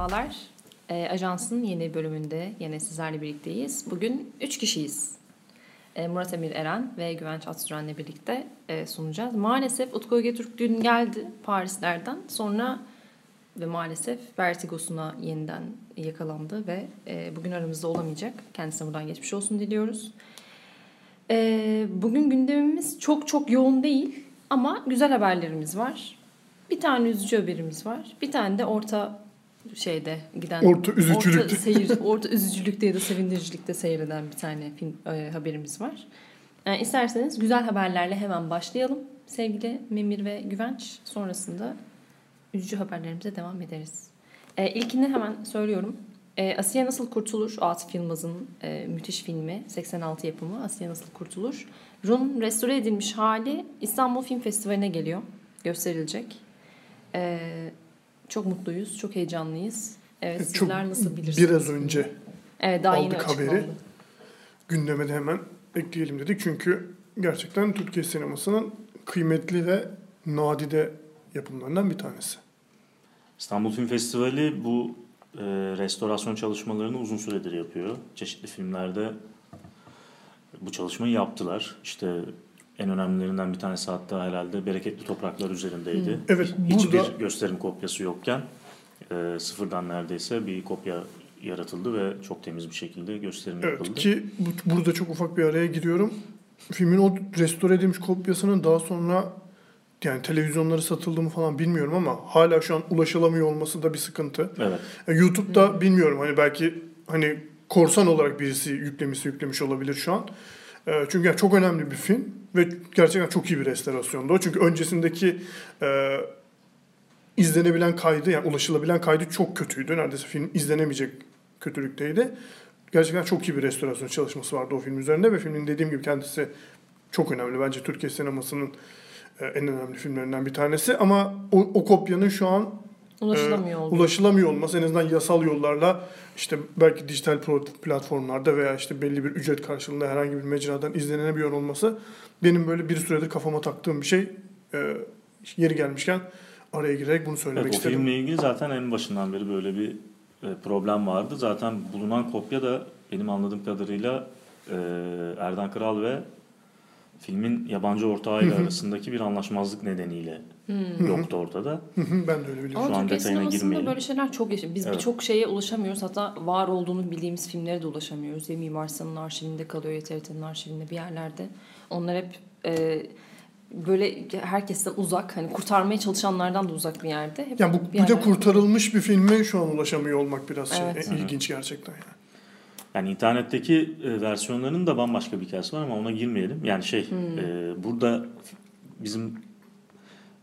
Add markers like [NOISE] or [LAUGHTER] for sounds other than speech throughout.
Merhabalar. E, Ajans'ın yeni bölümünde yine sizlerle birlikteyiz. Bugün üç kişiyiz. E, Murat Emir Eren ve Güvenç Atsüren'le birlikte e, sunacağız. Maalesef Utku Götürk dün geldi Parislerden. Sonra ve maalesef vertigosuna yeniden yakalandı ve e, bugün aramızda olamayacak. Kendisine buradan geçmiş olsun diliyoruz. E, bugün gündemimiz çok çok yoğun değil ama güzel haberlerimiz var. Bir tane üzücü haberimiz var. Bir tane de orta şeyde giden Orta üzücülükte. orta, seyir, orta üzücülükte ya da sevindiricilikte seyreden bir tane film e, haberimiz var. E, isterseniz güzel haberlerle hemen başlayalım. Sevgili Memir ve Güvenç sonrasında üzücü haberlerimize devam ederiz. E, ilkini hemen söylüyorum. E, Asiye Nasıl Kurtulur, Atıf Yılmaz'ın e, müthiş filmi, 86 yapımı Asiye Nasıl Kurtulur. Rum restore edilmiş hali İstanbul Film Festivali'ne geliyor, gösterilecek. E, çok mutluyuz, çok heyecanlıyız. Evet, Çok sizler nasıl bilirsiniz? Biraz önce evet, daha aldık haberi. gündeme de hemen ekleyelim dedik. Çünkü gerçekten Türkiye sinemasının kıymetli ve nadide yapımlarından bir tanesi. İstanbul Film Festivali bu e, restorasyon çalışmalarını uzun süredir yapıyor. Çeşitli filmlerde bu çalışmayı yaptılar. İşte en önemlilerinden bir tanesi hatta herhalde Bereketli Topraklar üzerindeydi. Evet Hiçbir burada gösterim kopyası yokken e, sıfırdan neredeyse bir kopya yaratıldı ve çok temiz bir şekilde gösterim evet yapıldı. ki bu, burada çok ufak bir araya giriyorum. Filmin o restore edilmiş kopyasının daha sonra yani televizyonları satıldı mı falan bilmiyorum ama hala şu an ulaşılamıyor olması da bir sıkıntı. Evet. E, YouTube'da bilmiyorum hani belki hani korsan olarak birisi yüklemişse yüklemiş olabilir şu an. E, çünkü yani çok önemli bir film ve gerçekten çok iyi bir restorasyonda o. Çünkü öncesindeki e, izlenebilen kaydı yani ulaşılabilen kaydı çok kötüydü. Neredeyse film izlenemeyecek kötülükteydi. Gerçekten çok iyi bir restorasyon çalışması vardı o film üzerinde ve filmin dediğim gibi kendisi çok önemli. Bence Türkiye sinemasının e, en önemli filmlerinden bir tanesi ama o, o kopyanın şu an Ulaşılamıyor e, ulaşılamıyor olması en azından yasal yollarla işte belki dijital platformlarda veya işte belli bir ücret karşılığında herhangi bir mecradan izlenebiliyor olması benim böyle bir süredir kafama taktığım bir şey. E, yeri gelmişken araya girerek bunu söylemek Evet, o istedim. filmle ilgili zaten en başından beri böyle bir e, problem vardı. Zaten bulunan kopya da benim anladığım kadarıyla e, Erdan Kral ve filmin yabancı ortağıyla arasındaki bir anlaşmazlık nedeniyle yoktu ortada. Hı hı, ben de öyle biliyorum. Ama Şu an Türkiye detayına sinemasında girmeyelim. böyle şeyler çok yaşıyor. Biz Evet. birçok şeye ulaşamıyoruz. Hatta var olduğunu bildiğimiz filmlere de ulaşamıyoruz. Ya Mimar Sinan'ın arşivinde kalıyor, ya TRT'nin arşivinde bir yerlerde. Onlar hep e, böyle herkesten uzak, hani kurtarmaya çalışanlardan da uzak bir yerde. Hep Yani bu bir bir de kurtarılmış bir filme şu an ulaşamıyor olmak biraz şey, Evet. e, ilginç gerçekten yani. Yani internetteki e, versiyonlarının da bambaşka bir hikayesi var ama ona girmeyelim. Yani şey e, burada bizim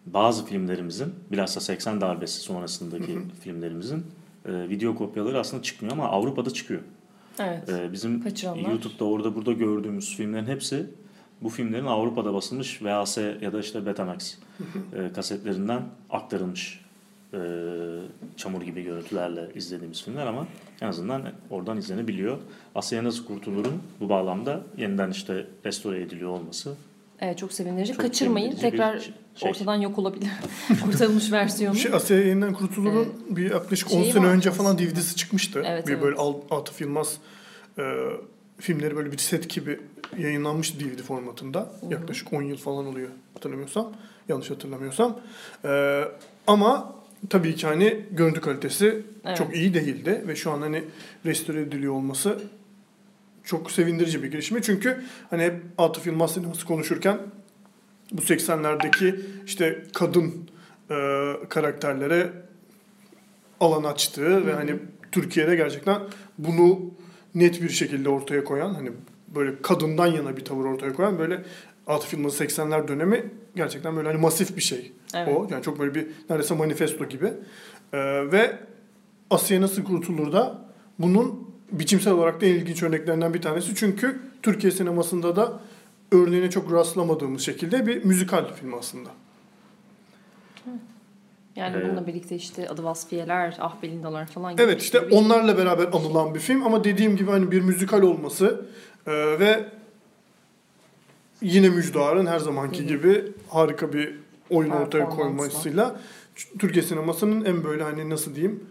bazı filmlerimizin bilhassa 80 darbesi sonrasındaki filmlerimizin e, video kopyaları aslında çıkmıyor ama Avrupa'da çıkıyor. Evet. E, bizim Kaçıranlar. YouTube'da orada burada gördüğümüz filmlerin hepsi bu filmlerin Avrupa'da basılmış VHS ya da işte Betamax e, kasetlerinden aktarılmış e, çamur gibi görüntülerle izlediğimiz filmler ama en azından oradan izlenebiliyor. Asya Nasıl Kurtulur'un bu bağlamda yeniden işte restore ediliyor olması Evet çok sevindirici. Çok Kaçırmayın. sevindirici Tekrar şey. ortadan yok olabilir. [LAUGHS] Kurtarılmış versiyonu. Şey, Asya Yayından Kurtulur'un bir yaklaşık 10 Şeyi sene var önce falan DVD'si çıkmıştı. Evet, bir evet. böyle Atıf Yılmaz e, filmleri böyle bir set gibi yayınlanmış DVD formatında. Yaklaşık 10 yıl falan oluyor hatırlamıyorsam. Yanlış hatırlamıyorsam. E, ama tabii ki hani görüntü kalitesi Evet. çok iyi değildi ve şu an hani restore ediliyor olması çok sevindirici bir gelişme. Çünkü hani hep Atıf Yılmaz sineması konuşurken bu 80'lerdeki işte kadın e, karakterlere alan açtığı ve hani Türkiye'de gerçekten bunu net bir şekilde ortaya koyan hani böyle kadından yana bir tavır ortaya koyan böyle Atıf Yılmaz 80'ler dönemi gerçekten böyle hani masif bir şey Evet. o. Yani çok böyle bir neredeyse manifesto gibi. E, ve Asya Nasıl Kurtulur da bunun biçimsel olarak da en ilginç örneklerinden bir tanesi. Çünkü Türkiye sinemasında da örneğine çok rastlamadığımız şekilde bir müzikal film aslında. Yani Evet. bununla birlikte işte Adı Vasfiyeler, Ah Belindalar falan gibi. Evet işte bir- onlarla beraber anılan bir film ama dediğim gibi hani bir müzikal olması e, ve yine Müjdar'ın her zamanki Hı hı. gibi harika bir oyun ortaya koymasıyla Türkiye sinemasının en böyle hani nasıl diyeyim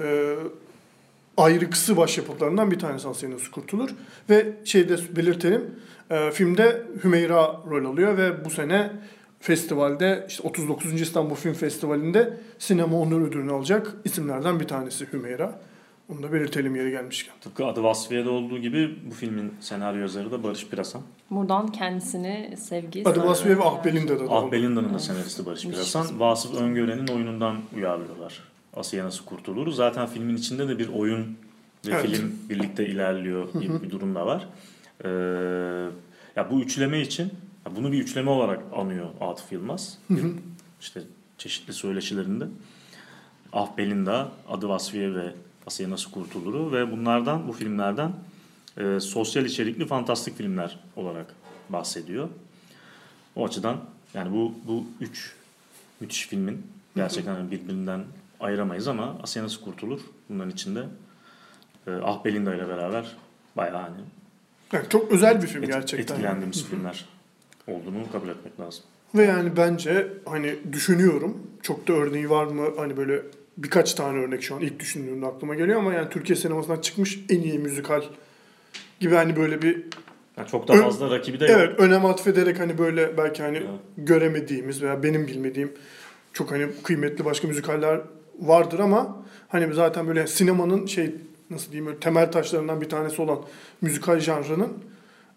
e, ayrıksı başyapıtlarından bir tanesi Asya Nasıl Kurtulur. Ve şeyde belirtelim, e, filmde Hümeyra rol alıyor ve bu sene festivalde işte 39. İstanbul Film Festivali'nde sinema onur ödülünü alacak isimlerden bir tanesi Hümeyra. Onu da belirtelim yeri gelmişken. Tıpkı adı Vasfiye'de olduğu gibi bu filmin senaryo yazarı da Barış Pirasan. Buradan kendisini sevgi... Adı Vasfiye ve Ah Belinda'da da. Ah. Belinda'nın da senaristi Barış. Pirasan. Vasıf Öngören'in oyunundan uyarlıyorlar. Asiye Nasıl Kurtulur. Zaten filmin içinde de bir oyun ve Evet. film birlikte ilerliyor gibi bir durum da var. Ee, ya bu üçleme için ya bunu bir üçleme olarak anıyor Atıf Yılmaz. Bir, işte çeşitli söyleşilerinde. Ah Belinda, Adı Vasfiye ve Asiye Nasıl Kurtulur'u ve bunlardan bu filmlerden e, sosyal içerikli fantastik filmler olarak bahsediyor. O açıdan yani bu bu üç müthiş filmin gerçekten hani birbirinden ayıramayız ama Asya Nasıl Kurtulur bunların içinde e, Ah Belinda ile beraber bayağı hani Yani çok özel bir film et- gerçekten. etkilendiğimiz filmler olduğunu kabul etmek lazım. Ve yani bence hani düşünüyorum çok da örneği var mı hani böyle birkaç tane örnek şu an ilk düşündüğümde aklıma geliyor ama yani Türkiye sinemasından çıkmış en iyi müzikal gibi hani böyle bir Yani çok da fazla rakibi de yok. evet önem atfederek hani böyle belki hani Evet. göremediğimiz veya benim bilmediğim çok hani kıymetli başka müzikaller vardır ama hani zaten böyle sinemanın şey nasıl diyeyim böyle temel taşlarından bir tanesi olan müzikal janrının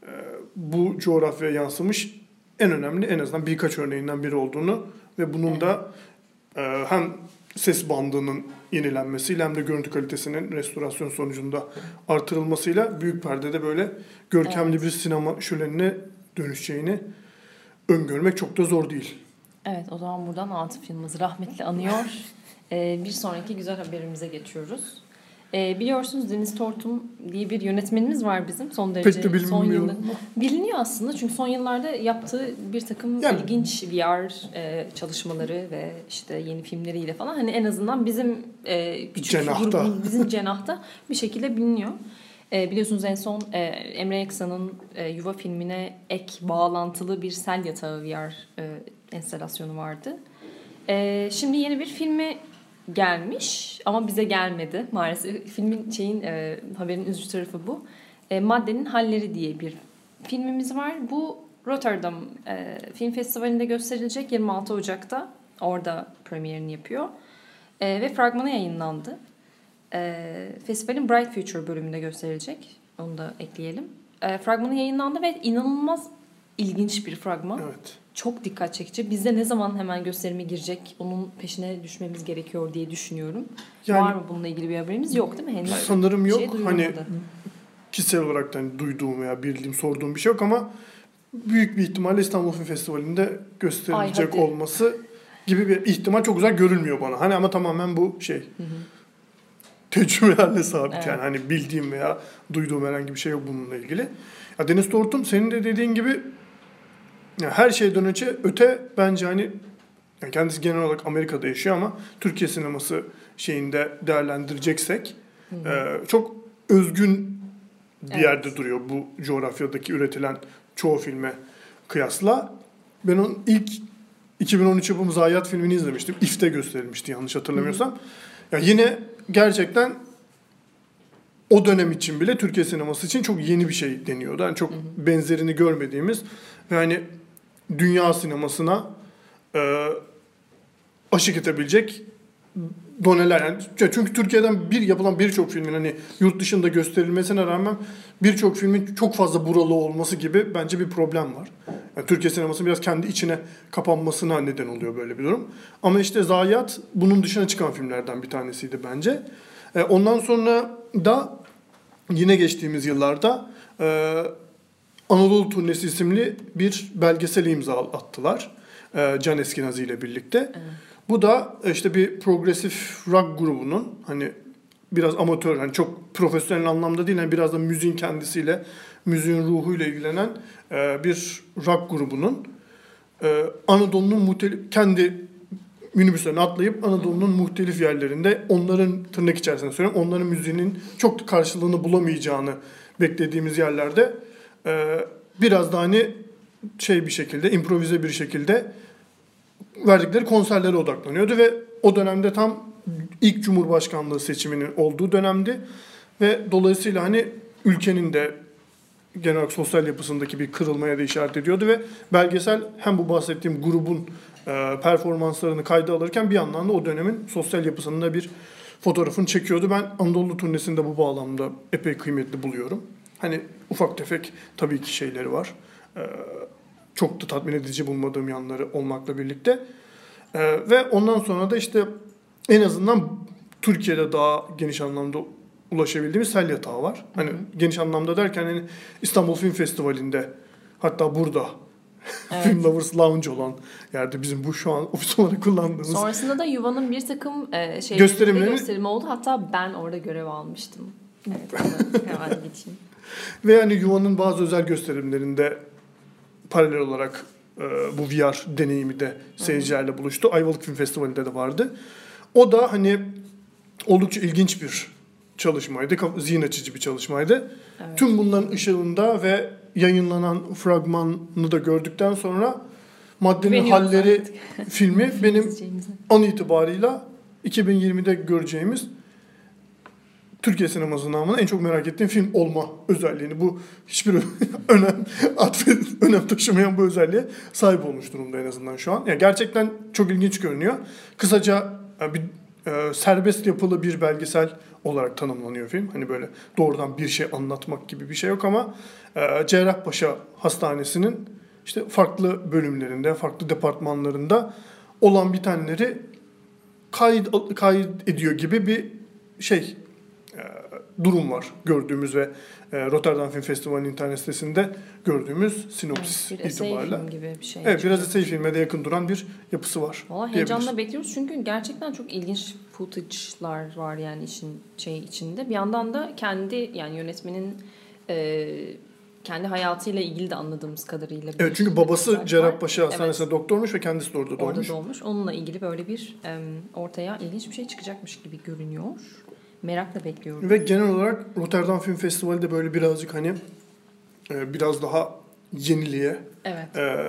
e, bu coğrafyaya yansımış en önemli en azından birkaç örneğinden biri olduğunu ve bunun da e, hem ses bandının yenilenmesiyle hem de görüntü kalitesinin restorasyon sonucunda artırılmasıyla büyük perdede böyle görkemli Evet. bir sinema şölenine dönüşeceğini öngörmek çok da zor değil. Evet o zaman buradan Atıf Yılmaz'ı rahmetli anıyor. [LAUGHS] Ee, bir sonraki güzel haberimize geçiyoruz. Ee, biliyorsunuz Deniz Tortum diye bir yönetmenimiz var bizim son derece. Pek de son yıllar- Biliniyor aslında çünkü son yıllarda yaptığı bir takım Yani- ilginç VR e, çalışmaları ve işte yeni filmleriyle falan hani en azından bizim e, küçük Cenahta. grubumuz, bizim cenahta bir şekilde biliniyor. E, biliyorsunuz en son e, Emre Yaksan'ın e, Yuva filmine ek bağlantılı bir sel yatağı VR e, enstalasyonu vardı. E, şimdi yeni bir filmi gelmiş ama bize gelmedi maalesef. Filmin şeyin e, haberin üzücü tarafı bu. E, Maddenin Halleri diye bir filmimiz var. Bu Rotterdam e, Film Festivali'nde gösterilecek 26 Ocak'ta. Orada premierini yapıyor. E, ve fragmanı yayınlandı. E, festivalin Bright Future bölümünde gösterilecek. Onu da ekleyelim. E, fragmanı yayınlandı ve inanılmaz ilginç bir fragman. Evet. Çok dikkat çekici. Biz de ne zaman hemen gösterime girecek, onun peşine düşmemiz gerekiyor diye düşünüyorum. Yani Var mı bununla ilgili bir haberimiz? Yok değil mi henüz? sanırım Bir yok. şey hani kişisel olarak da hani duyduğum veya bildiğim, sorduğum bir şey yok ama büyük bir ihtimalle İstanbul Film Festivali'nde gösterilecek Ay, hadi. olması gibi bir ihtimal çok güzel görülmüyor bana. Hani ama tamamen bu şey Hı hı. tecrübelerle sabit Evet. yani hani bildiğim veya duyduğum herhangi bir şey yok bununla ilgili. Ya Deniz Tortum senin de dediğin gibi ya her şeyden önce öte bence hani yani kendisi genel olarak Amerika'da yaşıyor ama Türkiye sineması şeyinde değerlendireceksek Hı hı. ee, çok özgün bir Evet. yerde duruyor bu coğrafyadaki üretilen çoğu filme kıyasla. Ben onun ilk 2013 yapımı Zayiat filmini izlemiştim. İF'te gösterilmişti yanlış hatırlamıyorsam. Ya yine gerçekten o dönem için bile Türkiye sineması için çok yeni bir şey deniyordu. Yani çok benzerini görmediğimiz ve hani dünya sinemasına e, aşık edebilecek doneler. Yani çünkü Türkiye'den bir yapılan birçok filmin hani yurt dışında gösterilmesine rağmen birçok filmin çok fazla buralı olması gibi bence bir problem var. Yani Türkiye sinemasının biraz kendi içine kapanmasına neden oluyor böyle bir durum. Ama işte Zayiat bunun dışına çıkan filmlerden bir tanesiydi bence. E, ondan sonra da yine geçtiğimiz yıllarda e, Anadolu Turnesi isimli bir belgeseli imza attılar. E, Can Eskenazi ile birlikte. Evet. Bu da işte bir progresif rock grubunun hani biraz amatör hani çok profesyonel anlamda değil hani biraz da müziğin kendisiyle müziğin ruhuyla ilgilenen e, bir rock grubunun e, Anadolu'nun muhtelif kendi minibüslerine atlayıp Anadolu'nun muhtelif yerlerinde onların tırnak içerisinde söylüyorum onların müziğinin çok karşılığını bulamayacağını beklediğimiz yerlerde e, biraz da hani şey bir şekilde improvize bir şekilde verdikleri konserlere odaklanıyordu ve o dönemde tam ilk Cumhurbaşkanlığı seçiminin olduğu dönemdi ve dolayısıyla hani ülkenin de genel olarak sosyal yapısındaki bir kırılmaya da işaret ediyordu ve belgesel hem bu bahsettiğim grubun e, performanslarını kayda alırken bir yandan da o dönemin sosyal yapısının bir fotoğrafını çekiyordu. Ben Anadolu turnesinde bu bağlamda epey kıymetli buluyorum. Hani ufak tefek tabii ki şeyleri var. E, çok da tatmin edici bulmadığım yanları olmakla birlikte. E, ve ondan sonra da işte en azından Türkiye'de daha geniş anlamda ulaşabildiğimiz sel yatağı var. Hani geniş anlamda derken hani İstanbul Film Festivali'nde hatta burada [LAUGHS] Evet. Film Lovers Lounge olan yerde bizim bu şu an ofis olarak kullandığımız Sonrasında da Yuva'nın bir takım e, şeylerinde Gösterimleri- gösterimi oldu. Hatta ben orada görev almıştım. Evet, [LAUGHS] onu hemen geçeyim. Ve hani Yuva'nın bazı özel gösterimlerinde paralel olarak e, bu VR deneyimi de seyircilerle buluştu. Ayvalık Film Festivali'nde de vardı. O da hani oldukça ilginç bir çalışmaydı. Zihin açıcı bir çalışmaydı. Evet. Tüm bunların ışığında ve yayınlanan fragmanını da gördükten sonra Maddenin Güveniyoruz Halleri filmi [LAUGHS] benim an itibarıyla 2020'de göreceğimiz Türkiye sineması namına en çok merak ettiğim film olma özelliğini bu hiçbir [LAUGHS] önem atfed, önem taşımayan bu özelliğe sahip olmuş durumda en azından şu an. Yani gerçekten çok ilginç görünüyor. Kısaca e, bir e, serbest yapılı bir belgesel olarak tanımlanıyor film. Hani böyle doğrudan bir şey anlatmak gibi bir şey yok ama e, Cerrahpaşa Hastanesi'nin işte farklı bölümlerinde, farklı departmanlarında olan bitenleri kayıt kayıt ediyor gibi bir şey durum var gördüğümüz ve e, Rotterdam Film Festivali'nin internet sitesinde gördüğümüz sinopsis Evet, bir itibariyle. film gibi bir şey. Evet biraz essay filme de yakın duran bir yapısı var. Valla heyecanla bekliyoruz çünkü gerçekten çok ilginç footage'lar var yani işin şey içinde. Bir yandan da kendi yani yönetmenin e, kendi hayatıyla ilgili de anladığımız kadarıyla. Evet çünkü babası. Cerrahpaşa Evet, Hastanesi'nde doktormuş ve kendisi de orada orada doğmuş. doğmuş. Onunla ilgili böyle bir em, ortaya ilginç bir şey çıkacakmış gibi görünüyor. Merakla bekliyorum. Ve genel olarak Rotterdam Film Festivali de böyle birazcık hani e, biraz daha yeniliğe, Evet. e,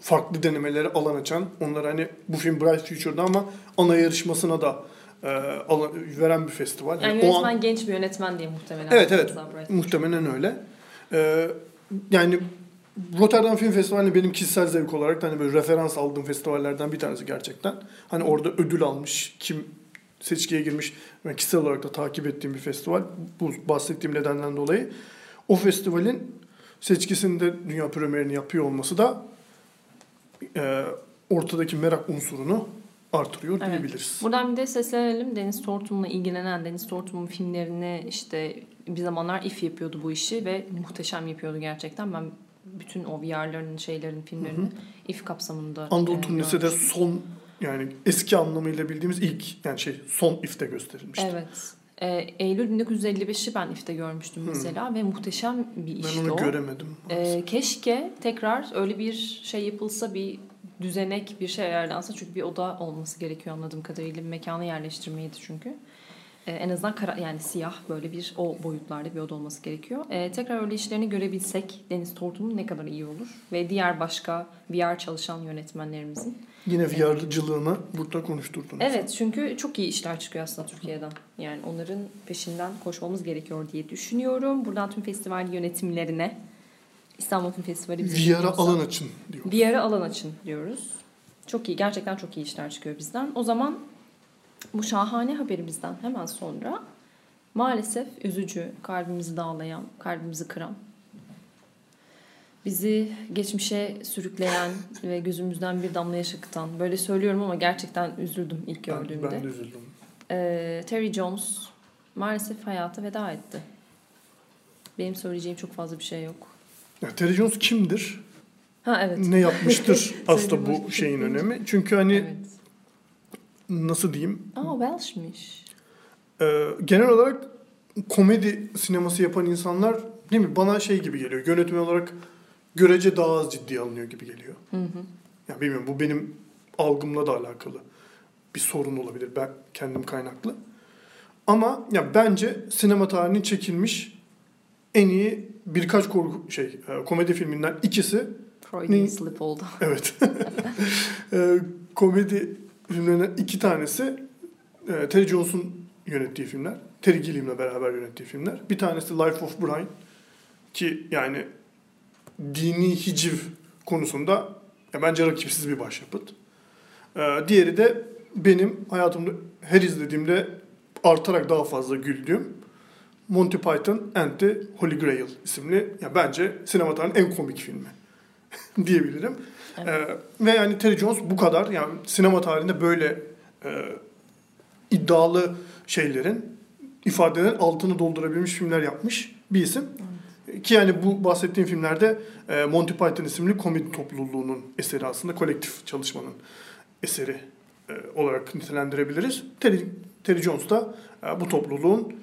farklı denemelere alan açan, onlar hani bu film Bright Future'da ama ana yarışmasına da e, alan, veren bir festival. Yani Yani o an- yönetmen genç bir yönetmen diye muhtemelen. Evet, evet. Muhtemelen öyle. Ee, yani Rotterdam Film Festivali benim kişisel zevk olarak hani böyle referans aldığım festivallerden bir tanesi gerçekten. Hani orada ödül almış, kim seçkiye girmiş ben kişisel olarak da takip ettiğim bir festival. Bu bahsettiğim nedenden dolayı. O festivalin seçkisinde dünya premierini yapıyor olması da e, ortadaki merak unsurunu artırıyor Evet. diyebiliriz. Buradan bir de seslenelim. Deniz Tortum'la ilgilenen Deniz Tortum'un filmlerini işte bir zamanlar if yapıyordu bu işi ve muhteşem yapıyordu gerçekten. Ben bütün o VR'ların şeylerin filmlerini if kapsamında Anadolu e, turnesi de görmüştüm. son yani eski anlamıyla bildiğimiz ilk yani şey son ifte gösterilmişti. Evet. E, Eylül 1955'i ben ifte görmüştüm Hı. mesela ve muhteşem bir işti Ben onu o. göremedim. E, keşke tekrar öyle bir şey yapılsa bir düzenek bir şey ayarlansa çünkü bir oda olması gerekiyor anladığım kadarıyla bir mekana yerleştirmeydi çünkü. E, en azından kara, yani siyah böyle bir o boyutlarda bir oda olması gerekiyor. E, tekrar öyle işlerini görebilsek Deniz Tortum'un ne kadar iyi olur ve diğer başka VR çalışan yönetmenlerimizin. Yine VR'cılığını burada konuşturdunuz. Evet çünkü çok iyi işler çıkıyor aslında Türkiye'den. Yani onların peşinden koşmamız gerekiyor diye düşünüyorum. Buradan tüm festival yönetimlerine İstanbul Film Festivali VR'a alan açın diyor. yere alan açın diyoruz. Çok iyi, gerçekten çok iyi işler çıkıyor bizden. O zaman bu şahane haberimizden hemen sonra maalesef üzücü, kalbimizi dağlayan, kalbimizi kıran, bizi geçmişe sürükleyen ve gözümüzden bir damla yaş akıtan, böyle söylüyorum ama gerçekten üzüldüm ilk Ben, gördüğümde. ben de üzüldüm. Ee, Terry Jones maalesef hayata veda etti. Benim söyleyeceğim çok fazla bir şey yok. Ya, Terry Jones kimdir? Ha evet. Ne yapmıştır [LAUGHS] aslında bu şeyin şey önemi. Çünkü hani Evet. nasıl diyeyim? Aa Welsh'miş. Ee, genel olarak komedi sineması yapan insanlar değil mi? Bana şey gibi geliyor. Yönetmen olarak görece daha az ciddiye alınıyor gibi geliyor. Hı hı. Ya bilmiyorum bu benim algımla da alakalı bir sorun olabilir. Ben kendim kaynaklı. Ama ya bence sinema tarihinin çekilmiş en iyi birkaç korku şey e, komedi filminden ikisi Freudian slip oldu. [LAUGHS] Evet. [LAUGHS] e, komedi filmlerinden iki tanesi e, Terry Jones'un yönettiği filmler. Terry Gilliam'la beraber yönettiği filmler. Bir tanesi Life of Brian ki yani dini hiciv konusunda ya bence rakipsiz bir başyapıt. E, diğeri de benim hayatımda her izlediğimde artarak daha fazla güldüğüm Monty Python and the Holy Grail isimli ya bence sinema tarihinin en komik filmi [LAUGHS] diyebilirim. Evet. Ee, ve yani Terry Jones bu kadar yani sinema tarihinde böyle e, iddialı şeylerin ifadelerin altını doldurabilmiş filmler yapmış bir isim. Ki yani bu bahsettiğim filmlerde e, Monty Python isimli komedi topluluğunun eseri aslında kolektif çalışmanın eseri e, olarak nitelendirebiliriz. Terry, Terry Jones da e, bu topluluğun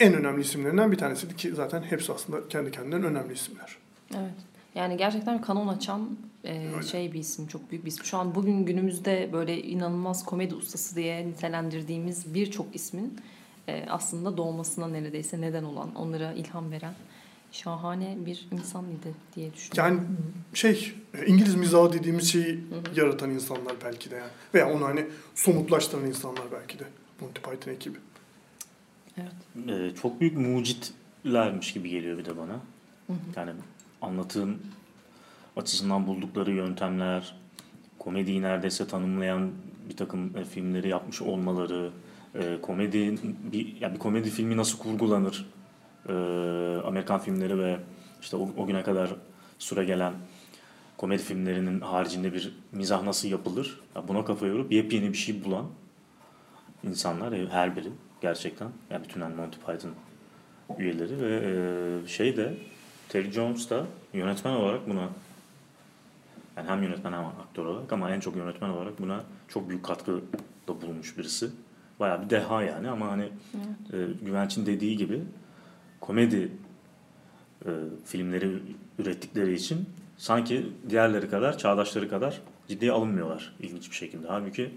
en önemli isimlerinden bir tanesiydi ki zaten hepsi aslında kendi kendilerine önemli isimler. Evet. Yani gerçekten kanon açan e, Öyle. şey bir isim, çok büyük bir isim. Şu an bugün günümüzde böyle inanılmaz komedi ustası diye nitelendirdiğimiz birçok ismin e, aslında doğmasına neredeyse neden olan, onlara ilham veren şahane bir insan idi diye düşünüyorum. Yani şey İngiliz mizahı dediğimiz şeyi Hı hı. yaratan insanlar belki de yani. Veya onu hani somutlaştıran insanlar belki de. Monty Python ekibi. Evet. Ee, çok büyük mucitlermiş gibi geliyor bir de bana. Hı hı. Yani anlatım açısından buldukları yöntemler, komediyi neredeyse tanımlayan bir takım e, filmleri yapmış olmaları, e, komedi bir ya bir komedi filmi nasıl kurgulanır, e, Amerikan filmleri ve işte o, o güne kadar süre gelen komedi filmlerinin haricinde bir mizah nasıl yapılır, ya buna kafa yorup yepyeni bir şey bulan insanlar her biri gerçekten. Yani bütün hani Monty Python üyeleri ve e, şey de Terry Jones da yönetmen olarak buna yani hem yönetmen hem aktör olarak ama en çok yönetmen olarak buna çok büyük katkıda bulunmuş birisi. Bayağı bir deha yani ama hani e, Güvenç'in dediği gibi komedi e, filmleri ürettikleri için sanki diğerleri kadar, çağdaşları kadar ciddiye alınmıyorlar ilginç bir şekilde. Halbuki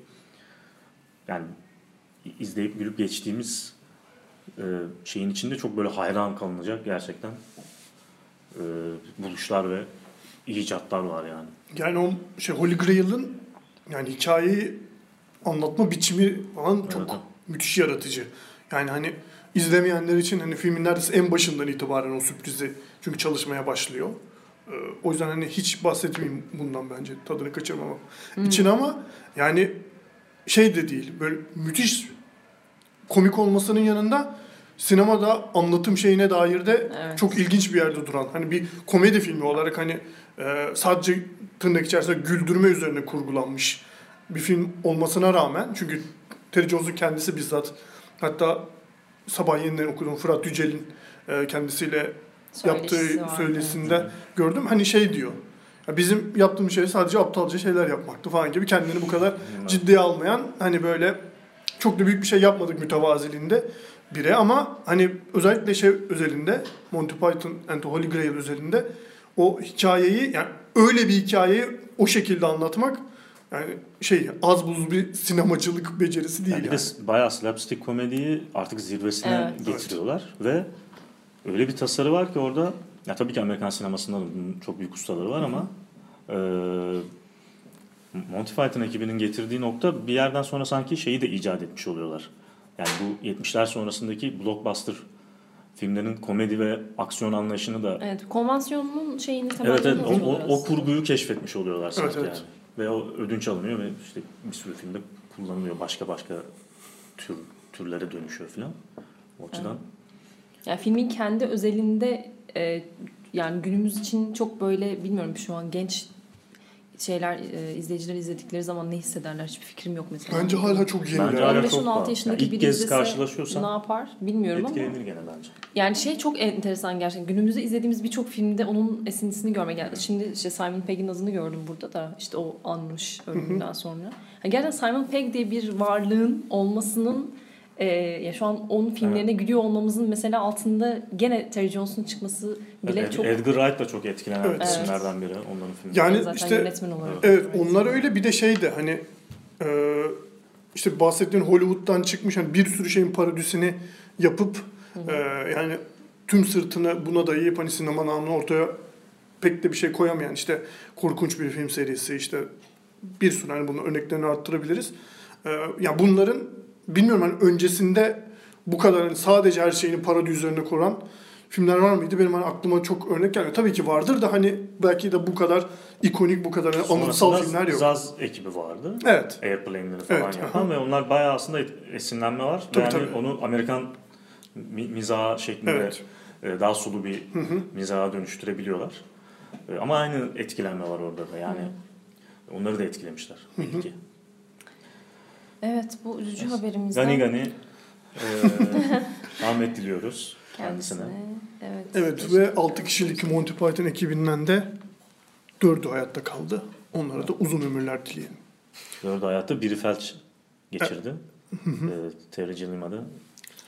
yani izleyip gülüp geçtiğimiz e, şeyin içinde çok böyle hayran kalınacak gerçekten e, buluşlar ve icatlar var yani. Yani o şey Holy Grail'ın yani hikayeyi anlatma biçimi falan çok Evet. müthiş yaratıcı. Yani hani izlemeyenler için hani filmin neredeyse en başından itibaren o sürprizi çünkü çalışmaya başlıyor. Ee, O yüzden hani hiç bahsetmeyeyim bundan bence tadını kaçırmamak için ama yani şey de değil böyle müthiş komik olmasının yanında sinemada anlatım şeyine dair de Evet. çok ilginç bir yerde duran hani bir komedi filmi olarak hani e, sadece tırnak içerisinde güldürme üzerine kurgulanmış bir film olmasına rağmen çünkü Terry Jones'un kendisi bizzat hatta sabah yeniden okudum Fırat Yücel'in e, kendisiyle yaptığı Söyleşisi vardı. söyleşisinde gördüm hani şey diyor ya bizim yaptığımız şey sadece aptalca şeyler yapmaktı falan gibi kendini bu kadar ciddiye almayan hani böyle çok da büyük bir şey yapmadık mütevaziliğinde biri ama hani özellikle şey özelinde Monty Python and the Holy Grail özelinde o hikayeyi yani öyle bir hikayeyi o şekilde anlatmak yani şey az buz bir sinemacılık becerisi değil Yani yani. bir de bayağı slapstick komediyi artık zirvesine Evet. getiriyorlar ve öyle bir tasarı var ki orada ya tabii ki Amerikan sinemasında çok büyük ustaları var ama e, Monty Python ekibinin getirdiği nokta bir yerden sonra sanki şeyi de icat etmiş oluyorlar. Yani bu 70'ler sonrasındaki blockbuster filmlerin komedi ve aksiyon anlayışını da Evet, konvansiyonun şeyini Evet evet temellerini o, o, o kurguyu keşfetmiş oluyorlar sanki evet. yani. Ve o ödünç alınıyor ve işte bir sürü filmde kullanılıyor. Başka başka tür türlere dönüşüyor falan. O açıdan Yani filmin kendi özelinde e, yani günümüz için çok böyle bilmiyorum şu an genç şeyler e, izleyiciler izledikleri zaman ne hissederler hiçbir fikrim yok mesela. Bence hala çok yeni. Bence hala 15-16 çok var. yaşındaki Yani biri kez izlese karşılaşıyorsan ne yapar bilmiyorum ama etkilenir gene bence. yani şey çok enteresan gerçekten. Günümüzde izlediğimiz birçok filmde onun esintisini görmek geldi. Şimdi işte Simon Pegg'in adını gördüm burada da işte o anmış ölümünden sonra. Yani gerçekten Simon Pegg diye bir varlığın olmasının e, ya şu an onun filmlerine gülüyor olmamızın mesela altında gene Terry Jones'un çıkması bile Ed- çok Edgar Wright da çok etkilenen Evet. isimlerden biri onların filmleri. Yani zaten işte yönetmen olarak. Evet onlar öyle bir de şey de hani e, işte bahsettiğin Hollywood'dan çıkmış hani bir sürü şeyin parodisini yapıp e, yani tüm sırtını buna dayayıp hani sinema namını ortaya pek de bir şey koyamayan işte korkunç bir film serisi işte bir sürü hani bunun örneklerini arttırabiliriz. Ee, ya bunların bilmiyorum hani öncesinde bu kadar hani sadece her şeyini parodi üzerine kuran filmler var mıydı? Benim hani aklıma çok örnek gelmiyor. Tabii ki vardır da hani belki de bu kadar ikonik, bu kadar hani anıtsal filmler yok. Zaz ekibi vardı. Evet. Airplane'leri falan Evet, yapan aha. ve onlar bayağı aslında esinlenme var. Tabii, yani tabii. onu Amerikan mi, mizahı şeklinde Evet. e, daha sulu bir Hı hı. mizaha dönüştürebiliyorlar. E, ama aynı etkilenme var orada da yani. Onları da etkilemişler belli ki. Evet bu üzücü haberimizden Gani Gani e, rahmet [LAUGHS] diliyoruz kendisine. kendisine. Evet. Evet ve 6 kişilik Monty Python ekibinden de 4'ü hayatta kaldı. Onlara da uzun ömürler dileyelim. Dördü hayatta biri felç geçirdi. e, Terry.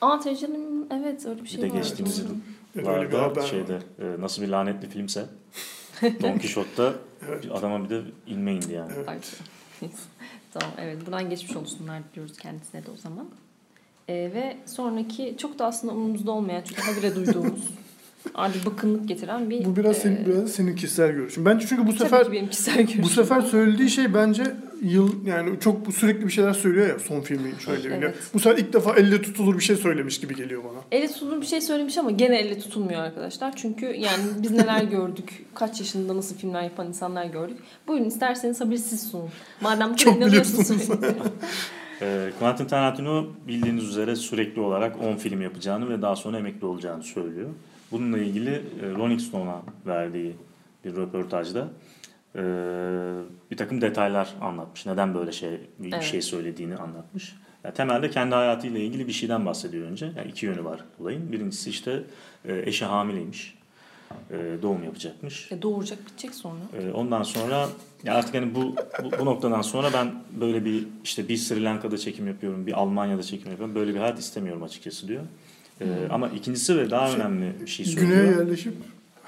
Aa Tercan'ın evet öyle bir Bir şey de var. geçtiğimiz yıl Evet, bir şeyde e, nasıl bir lanetli filmse [LAUGHS] Don Quixote'da Evet. bir adama bir de ilme indi yani. Evet. Tamam evet buradan geçmiş olsunlar diliyoruz kendisine de o zaman. Ee, ve sonraki çok da aslında umurumuzda olmayan çünkü habire duyduğumuz [LAUGHS] artık bıkkınlık getiren bir Bu biraz e, senin, biraz senin kişisel görüşün. Bence çünkü bu tabii sefer ki benim kişisel görüşüm. bu sefer söylediği şey bence yıl yani çok bu sürekli bir şeyler söylüyor ya son filmi şöyle Evet. evet. Bu sefer ilk defa elle tutulur bir şey söylemiş gibi geliyor bana. Elle tutulur bir şey söylemiş ama gene elle tutulmuyor arkadaşlar. Çünkü yani biz neler [LAUGHS] gördük, kaç yaşında nasıl filmler yapan insanlar gördük. Buyurun isterseniz haberi siz sunun. Madem Çok inanıyorsunuz biliyorsunuz. söyleyin. [LAUGHS] [LAUGHS] E, Quentin Tarantino bildiğiniz üzere sürekli olarak 10 film yapacağını ve daha sonra emekli olacağını söylüyor. Bununla ilgili e, Rolling Stone'a verdiği bir röportajda e, bir takım detaylar anlatmış. Neden böyle şey bir Evet. şey söylediğini anlatmış. Yani temelde kendi hayatıyla ilgili bir şeyden bahsediyor önce. Yani iki yönü var olayın. Birincisi işte e, eşi hamileymiş. E, doğum yapacakmış. E, doğuracak bitecek sonra. Ee, Ondan sonra ya artık hani bu, bu bu noktadan sonra ben böyle bir işte bir Sri Lanka'da çekim yapıyorum, bir Almanya'da çekim yapıyorum. Böyle bir hayat istemiyorum açıkçası diyor. Ee, ama ikincisi ve daha Şey, önemli bir şey Güneye söylüyor. yerleşip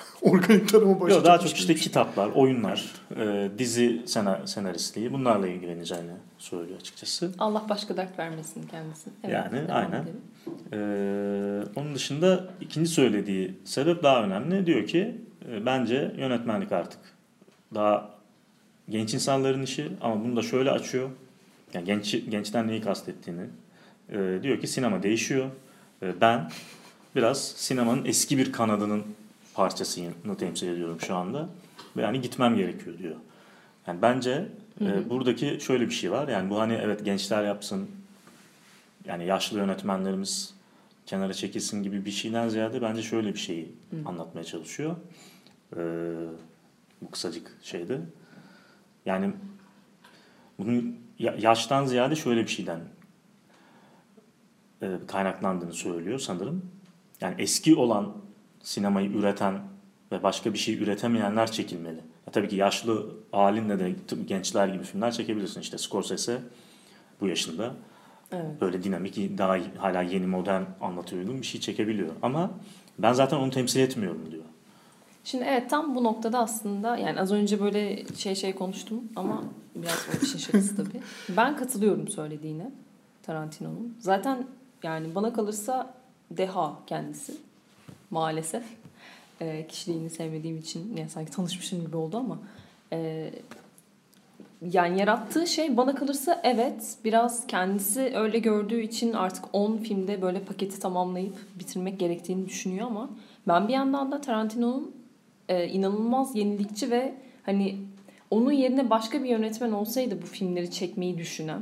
[LAUGHS] organik tarıma Yok başlayacak. daha çok işte kitaplar, oyunlar, e, dizi sena, senaristliği bunlarla ilgileneceğini söylüyor açıkçası. Allah başka dert vermesin kendisine. Yani, devam aynen. Ee, onun dışında ikinci söylediği sebep daha önemli. Diyor ki e, bence yönetmenlik artık daha genç insanların işi ama bunu da şöyle açıyor. Yani genç gençten neyi kastettiğini. Ee, diyor ki sinema değişiyor. Ee, ben biraz sinemanın eski bir kanadının parçasını temsil ediyorum şu anda. Ve yani gitmem gerekiyor diyor. Yani bence e, buradaki şöyle bir şey var. Yani bu hani evet gençler yapsın, yani yaşlı yönetmenlerimiz kenara çekilsin gibi bir şeyden ziyade bence şöyle bir şeyi anlatmaya çalışıyor. Ee, bu kısacık şeyde. Yani bunun ya- yaştan ziyade şöyle bir şeyden e, kaynaklandığını söylüyor sanırım. Yani eski olan sinemayı üreten ve başka bir şey üretemeyenler çekilmeli. Ya tabii ki yaşlı halinle de gençler gibi filmler çekebilirsin. İşte Scorsese bu yaşında Evet. böyle dinamik, daha hala yeni modern anlatıyor bir şey çekebiliyor. Ama ben zaten onu temsil etmiyorum diyor. Şimdi evet tam bu noktada aslında yani az önce böyle şey şey konuştum ama biraz o işin şakası tabii. [LAUGHS] Ben katılıyorum söylediğine Tarantino'nun. Zaten yani bana kalırsa deha kendisi maalesef. Ee, kişiliğini sevmediğim için yani sanki tanışmışım gibi oldu ama e, yani yarattığı şey bana kalırsa evet biraz kendisi öyle gördüğü için artık 10 filmde böyle paketi tamamlayıp bitirmek gerektiğini düşünüyor ama ben bir yandan da Tarantino'nun e, inanılmaz yenilikçi ve hani onun yerine başka bir yönetmen olsaydı bu filmleri çekmeyi düşünen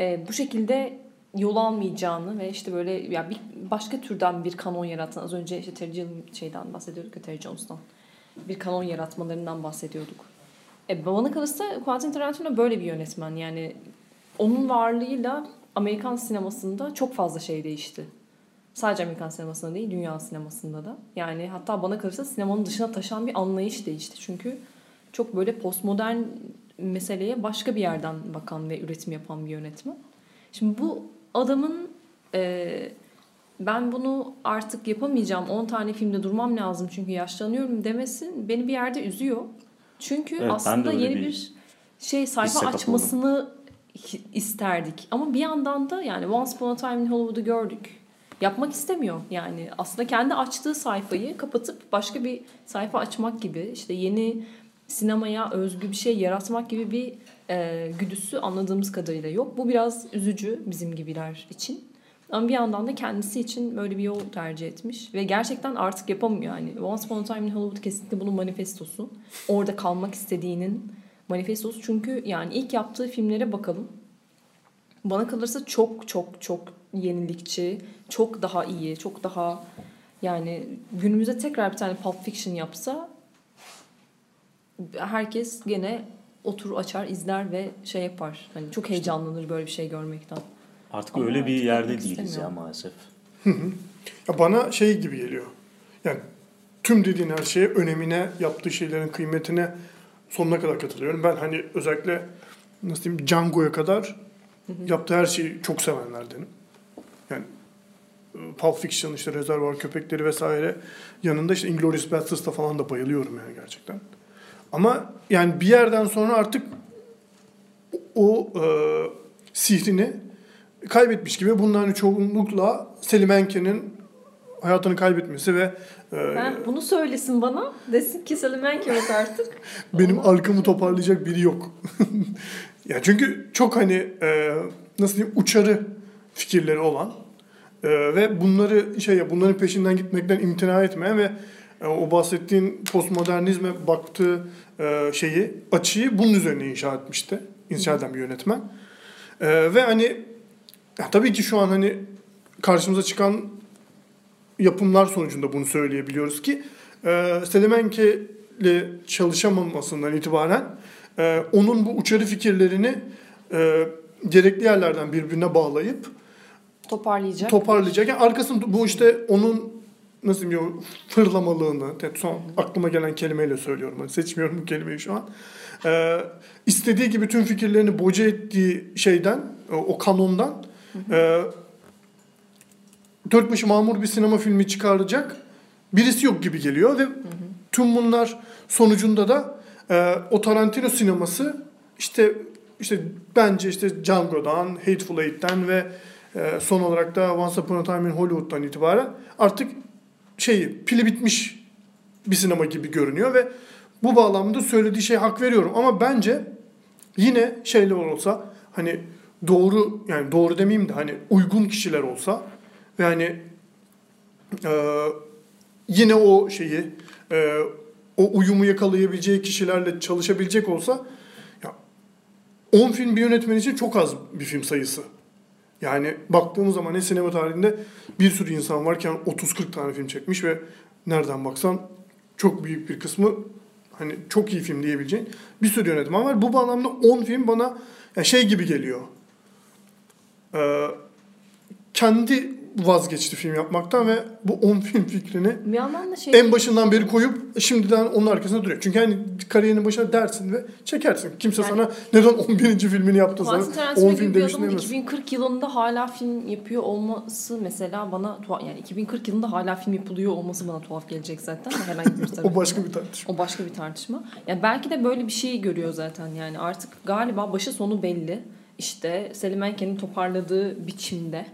e, bu şekilde yol almayacağını ve işte böyle ya bir başka türden bir kanon yaratan az önce işte Terry şeyden bahsediyorduk Terry Jones'tan bir kanon yaratmalarından bahsediyorduk. E, bana kalırsa Quentin Tarantino böyle bir yönetmen yani onun varlığıyla Amerikan sinemasında çok fazla şey değişti. Sadece Amerikan sinemasında değil, dünya sinemasında da. Yani hatta bana kalırsa sinemanın dışına taşan bir anlayış değişti. Çünkü çok böyle postmodern meseleye başka bir yerden bakan ve üretim yapan bir yönetmen. Şimdi bu adamın e, ben bunu artık yapamayacağım, 10 tane filmde durmam lazım çünkü yaşlanıyorum demesi beni bir yerde üzüyor. Çünkü Evet, aslında yeni bir bir şey sayfa kapıldım. açmasını hi- isterdik. Ama bir yandan da yani Once Upon a Time in Hollywood'u gördük. yapmak istemiyor. Yani aslında kendi açtığı sayfayı kapatıp başka bir sayfa açmak gibi işte yeni sinemaya özgü bir şey yaratmak gibi bir e, güdüsü anladığımız kadarıyla yok. Bu biraz üzücü bizim gibiler için. Ama bir yandan da kendisi için böyle bir yol tercih etmiş. Ve gerçekten artık yapamıyor. Yani Once Upon a Time in Hollywood kesinlikle bunun manifestosu. Orada kalmak istediğinin manifestosu. Çünkü yani ilk yaptığı filmlere bakalım. Bana kalırsa çok çok çok yenilikçi, çok daha iyi, çok daha yani günümüzde tekrar bir tane Pulp Fiction yapsa herkes gene otur açar izler ve şey yapar. Hani çok heyecanlanır böyle bir şey görmekten. Artık Ama öyle bir artık yerde yapmak değiliz ya maalesef. Ya bana şey gibi geliyor. Yani tüm dediğin her şeye, önemine, yaptığı şeylerin kıymetine sonuna kadar katılıyorum. Ben hani özellikle nasıl diyeyim Django'ya kadar yaptığı her şeyi çok sevenlerdenim. Yani e, Pulp Fiction, işte Rezervuar Köpekleri vesaire yanında işte Inglourious Basterds'ta falan da bayılıyorum yani gerçekten. Ama yani bir yerden sonra artık o e, sihrini kaybetmiş gibi bunların çoğunlukla Selim Enke'nin hayatını kaybetmesi ve e, Ben bunu söylesin bana desin ki Salimenke yok artık. [LAUGHS] benim arkamı toparlayacak biri yok. [LAUGHS] ya çünkü çok hani e, nasıl diyeyim uçarı fikirleri olan e, ve bunları şey ya bunların peşinden gitmekten imtina etmeyen ve o bahsettiğin postmodernizme baktığı e, şeyi açıyı bunun üzerine inşa etmişti. İnşa eden bir yönetmen. E, ve hani ya tabii ki şu an hani karşımıza çıkan yapımlar sonucunda bunu söyleyebiliyoruz ki e, Selemenke ile çalışamamasından itibaren e, onun bu uçarı fikirlerini e, gerekli yerlerden birbirine bağlayıp Toparlayacak. toparlayacak. Yani arkasında bu işte onun nasıl diyeyim fırlamalığını, son aklıma gelen kelimeyle söylüyorum. Hani seçmiyorum bu kelimeyi şu an. Ee, istediği gibi tüm fikirlerini boca ettiği şeyden, o, o kanondan e, dört başı mamur bir sinema filmi çıkaracak birisi yok gibi geliyor ve tüm bunlar sonucunda da e, o Tarantino sineması işte işte bence işte Django'dan, Hateful Eight'ten ve e, son olarak da Once Upon a Time in Hollywood'dan itibaren artık şeyi pili bitmiş bir sinema gibi görünüyor ve bu bağlamda söylediği şey hak veriyorum ama bence yine şeyler olsa hani doğru yani doğru demeyeyim de hani uygun kişiler olsa ve hani e, yine o şeyi e, o uyumu yakalayabileceği kişilerle çalışabilecek olsa ya 10 film bir yönetmen için çok az bir film sayısı. Yani baktığımız zaman ne sinema tarihinde bir sürü insan varken 30-40 tane film çekmiş ve nereden baksan çok büyük bir kısmı hani çok iyi film diyebileceğin bir sürü yönetmen var. Bu bağlamda 10 film bana şey gibi geliyor. Ee, kendi vazgeçti film yapmaktan ve bu 10 [LAUGHS] film fikrini şey en başından beri koyup şimdiden onun arkasında duruyor. Çünkü hani kariyerinin başına dersin ve çekersin. Kimse Yani- sana neden 11. filmini yaptın sana Quentin 10 Tarantino film demişsin adamın demez. 2040 yılında hala film yapıyor olması mesela bana tuhaf yani 2040 yılında hala film yapılıyor olması bana tuhaf gelecek zaten [LAUGHS] tabii. O başka bir tartışma. O başka bir tartışma. Yani belki de böyle bir şey görüyor zaten yani artık galiba başı sonu belli. İşte Selim Enken'in toparladığı biçimde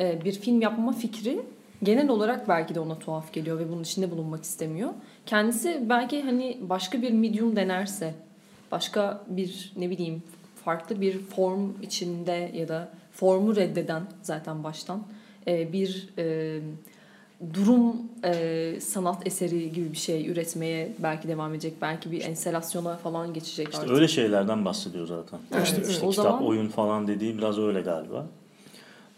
e, bir film yapma fikri genel olarak belki de ona tuhaf geliyor ve bunun içinde bulunmak istemiyor. Kendisi belki hani başka bir medium denerse, başka bir ne bileyim farklı bir form içinde ya da formu reddeden zaten baştan e, bir e, durum e, sanat eseri gibi bir şey üretmeye belki devam edecek. Belki bir enstalasyona falan geçecek İşte artık. öyle şeylerden bahsediyor zaten. Evet, İşte, işte O kitap, zaman- oyun falan dediği biraz öyle galiba.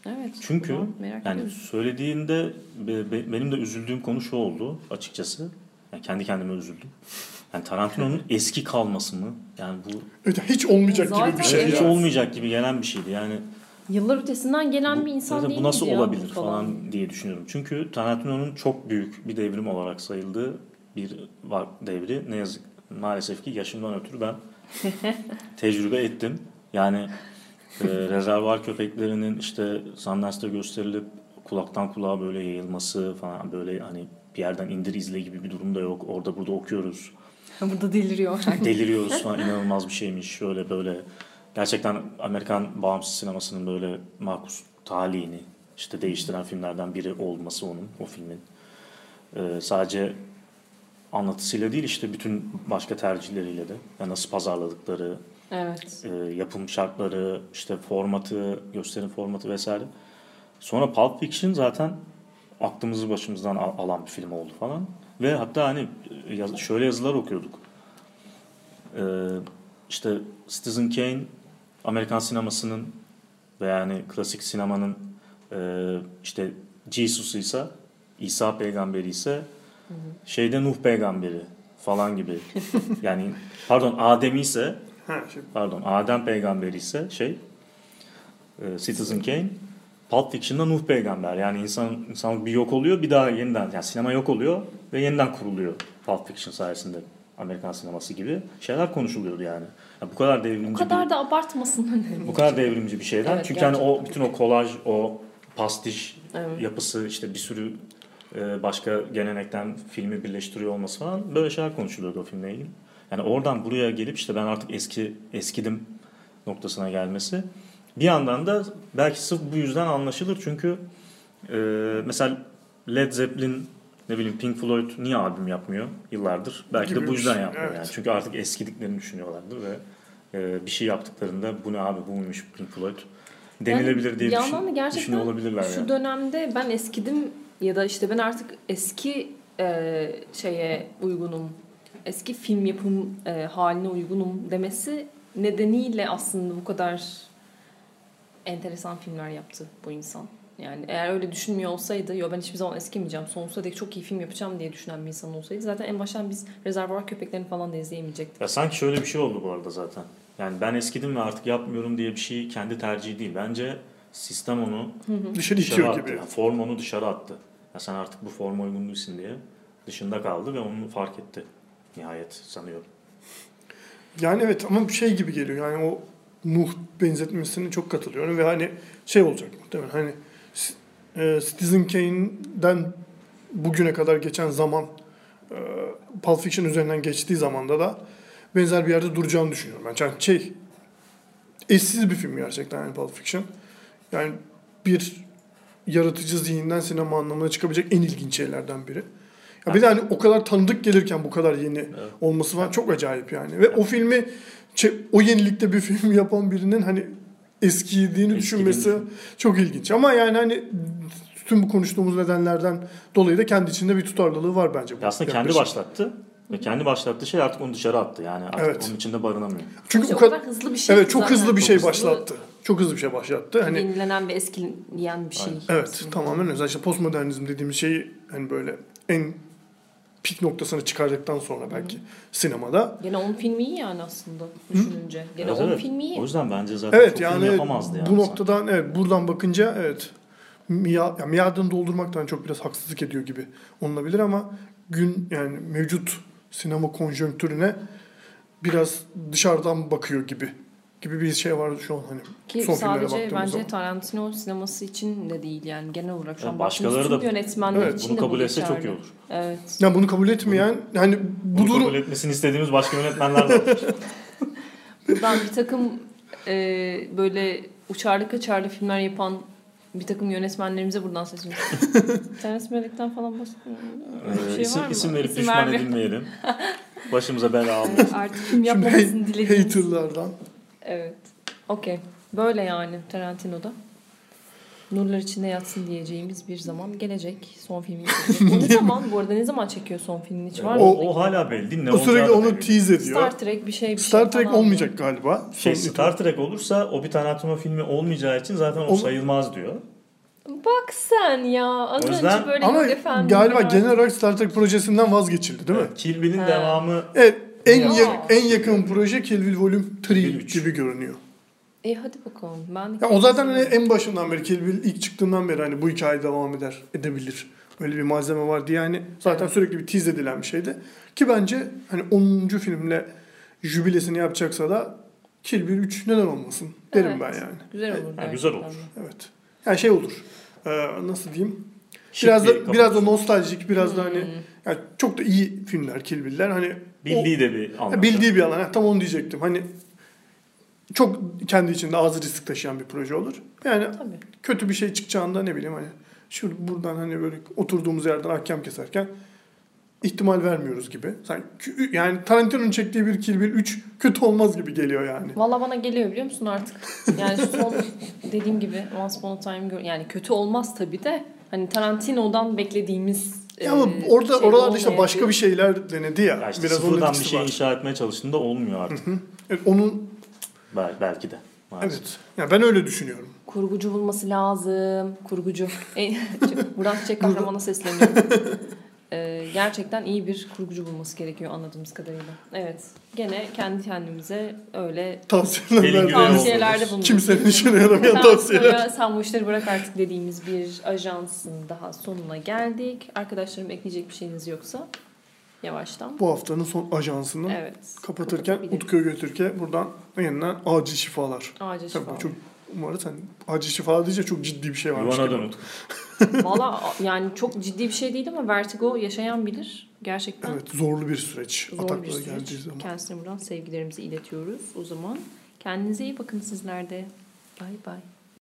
Evet. Çünkü merak yani ediyorum. söylediğinde be- be- benim de üzüldüğüm konu şu oldu açıkçası. Yani kendi kendime üzüldüm. Yani Tarantino'nun eski kalması mı? Yani bu Evet, hiç olmayacak gibi Zaten bir şey. hiç ya. olmayacak gibi gelen bir şeydi. Yani Yıllar ötesinden gelen bu, bir insan değil bu nasıl olabilir bu falan diye düşünüyorum. Çünkü Tarantino'nun çok büyük bir devrim olarak sayıldığı bir var devri. Ne yazık maalesef ki yaşımdan ötürü ben [LAUGHS] tecrübe ettim. Yani e, rezervuar köpeklerinin işte Sundance'da gösterilip kulaktan kulağa böyle yayılması falan böyle hani bir yerden indir izle gibi bir durum da yok. Orada burada okuyoruz. Burada deliriyor. [LAUGHS] Deliriyoruz falan inanılmaz bir şeymiş. Şöyle böyle gerçekten Amerikan bağımsız sinemasının böyle makus talihini işte değiştiren filmlerden biri olması onun o filmin. Ee, sadece anlatısıyla değil işte bütün başka tercihleriyle de yani nasıl pazarladıkları, Evet. e, yapım şartları, işte formatı, gösterim formatı vesaire. Sonra Pulp Fiction zaten aklımızı başımızdan al- alan bir film oldu falan. Ve hatta hani e, yaz- şöyle yazılar okuyorduk. Ee, işte Citizen Kane Amerikan sinemasının ve yani klasik sinemanın e, işte Jesus ise İsa peygamberi ise şeyde Nuh peygamberi falan gibi. [LAUGHS] yani pardon Adem ise Ha, şey, pardon Adem peygamberi ise şey e, Citizen Kane Pulp Fiction'da Nuh peygamber. Yani insan insanlık bir yok oluyor bir daha yeniden yani sinema yok oluyor ve yeniden kuruluyor Pulp Fiction sayesinde. Amerikan sineması gibi şeyler konuşuluyordu yani. Ya bu kadar devrimci Bu kadar bir, da abartmasın hani. bu kadar devrimci bir şeyden. Evet, Çünkü hani o gerçekten. bütün o kolaj, o pastiş Evet. yapısı işte bir sürü e, başka gelenekten filmi birleştiriyor olması falan böyle şeyler konuşuluyordu o filmle ilgili. Yani oradan buraya gelip işte ben artık eski eskidim noktasına gelmesi. Bir yandan da belki sırf bu yüzden anlaşılır çünkü e, mesela Led Zeppelin ne bileyim Pink Floyd niye albüm yapmıyor yıllardır? Belki de Gibi bu bir yüzden şey, yapmıyor evet. yani. Çünkü artık eskidiklerini düşünüyorlardır ve e, bir şey yaptıklarında bu ne abi bu muymuş Pink Floyd denilebilir diye bir düşün, da gerçekten düşünüyor olabilirler Şu yani. dönemde ben eskidim ya da işte ben artık eski e, şeye uygunum, eski film yapım e, haline uygunum demesi nedeniyle aslında bu kadar enteresan filmler yaptı bu insan. Yani eğer öyle düşünmüyor olsaydı, yo ben hiçbir zaman eskimeyeceğim, sonsuza dek çok iyi film yapacağım diye düşünen bir insan olsaydı zaten en baştan biz Rezervuar Köpeklerini falan da izleyemeyecektik. Ya sanki şöyle bir şey oldu bu arada zaten. Yani ben eskidim ve artık yapmıyorum diye bir şey kendi tercihi değil. Bence sistem onu dışarı dışarı itiyor attı. gibi. Yani form onu dışarı attı. Ya sen artık bu forma uygun değilsin diye dışında kaldı ve onu fark etti. Nihayet sanıyorum. Yani evet ama bir şey gibi geliyor. Yani o Nuh benzetmesine çok katılıyorum ve hani şey olacak muhtemelen hani e, Citizen Kane'den bugüne kadar geçen zaman e, Pulp Fiction üzerinden geçtiği zamanda da benzer bir yerde duracağını düşünüyorum. Ben yani şey eşsiz bir film gerçekten yani Pulp Fiction. Yani bir yaratıcı zihinden sinema anlamına çıkabilecek en ilginç şeylerden biri. Ya bir de hani o kadar tanıdık gelirken bu kadar yeni olması falan çok acayip yani. Ve o filmi o yenilikte bir film [LAUGHS] yapan birinin hani eskiydiğini düşünmesi düşün- çok ilginç. Ama yani hani tüm bu konuştuğumuz nedenlerden dolayı da kendi içinde bir tutarlılığı var bence. bu Ya aslında kendi başlattı ve kendi başlattığı şey artık onu dışarı attı. Yani artık Evet. onun içinde barınamıyor. Çünkü İşte o kadar hızlı bir şey. evet çok zaten. hızlı bir Çok şey hızlı. başlattı. Çok hızlı bir şey başlattı. Hani Yenilenen ve eskileyen bir şey. Evet aslında. tamamen öyle. İşte postmodernizm dediğimiz şeyi hani böyle en pik noktasına çıkardıktan sonra belki sinemada. Gene onun filmi iyi yani aslında düşününce. Gene Evet, onun evet. filmi iyi. O yüzden bence zaten Evet çok yani film yapamazdı yani. bu noktadan evet buradan bakınca evet miadını doldurmaktan çok biraz haksızlık ediyor gibi olunabilir ama gün yani mevcut sinema konjonktürüne biraz dışarıdan bakıyor gibi gibi bir şey var şu an hani Ki son sadece bence zaman. Tarantino sineması için de değil yani genel olarak şu an baktığımız başkaları da yönetmenler Evet, için Bunu de kabul bu etse çok iyi olur. Evet. Ya bunu kabul etmeyen yani bu Bunu durum kabul etmesini istediğimiz başka yönetmenler de var. [LAUGHS] Buradan bir takım e, böyle uçarlı kaçarlı filmler yapan bir takım yönetmenlerimize buradan sesleniyorum. [LAUGHS] Terence Malick'ten falan bahsetmiyorum. Ee, Bir şey isim, var mı? isim verip düşman edilmeyelim. Başımıza bela [LAUGHS] almayalım. Artık film Şimdi yapmamasını dilediğimiz. haterlardan Evet. Okey. Böyle yani Tarantino'da. Nurlar içinde yatsın diyeceğimiz bir zaman gelecek. Son filmi [LAUGHS] çekecek. O ne zaman? Bu arada ne zaman çekiyor son filmini hiç var mı? o, o hala belli değil. Ne o sürekli olacağı da onu belli. tease ediyor. Star Trek bir şey bir Star şey Trek falan olmayacak galiba. Şey, Son- Star Trek olursa o bir Tarantino filmi olmayacağı için zaten o O- sayılmaz diyor. Bak sen ya. Az O yüzden- önce böyle Ama efendim. galiba genel olarak Star Trek projesinden vazgeçildi değil mi? Evet, Kill Bill'in devamı Evet. En, Ya. en yakın proje Kill Bill Volume 3 Bill üç. gibi görünüyor. E hadi bakalım. Ben Ya o zaten hani en başından beri Kill Bill ilk çıktığından beri hani bu hikaye devam eder, edebilir. Öyle bir malzeme var diye yani zaten Evet. sürekli bir tease edilen bir şeydi. Ki bence hani 10. filmle jübilesini yapacaksa da Kill Bill 3 neden olmasın derim Evet. ben yani. Güzel olur. Gerçekten güzel olur. Evet. Yani şey olur. Ee, nasıl diyeyim? şık Biraz bir da biraz da nostaljik, biraz da hani Hmm. Yani çok da iyi filmler Kill Bill'ler. Hani bildiği de bir o, anlamda. bildiği bir alan. Tam onu diyecektim. Hani çok kendi içinde az risk taşıyan bir proje olur. Yani Tabii. kötü bir şey çıkacağında ne bileyim hani şu buradan hani böyle oturduğumuz yerden ahkam keserken ihtimal vermiyoruz gibi. Sanki, yani Tarantino'nun çektiği bir Kill Bill 3 kötü olmaz gibi geliyor yani. Valla bana geliyor biliyor musun artık? Yani son dediğim gibi Once Upon a Time yani kötü olmaz tabii de hani Tarantino'dan beklediğimiz Ya ama e, orada şey oralarda işte başka bir şeyler denedi ya. Ya işte Biraz sıfırdan bir şey var. inşa etmeye çalıştığında olmuyor artık. Evet, onun Bel- belki de. maalesef. evet. Ya ben öyle düşünüyorum. Kurgucu bulması lazım. Kurgucu. [LAUGHS] Buradan çiçek kahramana [LAUGHS] sesleniyorum. Ee, gerçekten iyi bir kurgucu bulması gerekiyor anladığımız kadarıyla. Evet. Gene kendi kendimize öyle Tavsiyeler tavsiyelerde bulunuyoruz. Kimsenin işine yaramayan tavsiyeler. sen bu işleri bırak artık dediğimiz bir ajansın daha sonuna geldik. Arkadaşlarım ekleyecek bir şeyiniz yoksa yavaştan. Bu haftanın son ajansını Evet. kapatırken. Utku Götürk'e buradan yeniden acil şifalar. Acil Tabii şifa. çok umarız hani acil şifa deyince çok ciddi bir şey varmış. Yuvana gibi. dön. [LAUGHS] Valla yani çok ciddi bir şey değil ama vertigo yaşayan bilir. Gerçekten Evet zorlu bir süreç. zor bir Ataklara süreç. geldiği zaman. Kendisine buradan sevgilerimizi iletiyoruz. O zaman kendinize iyi bakın sizler de. Bay bay.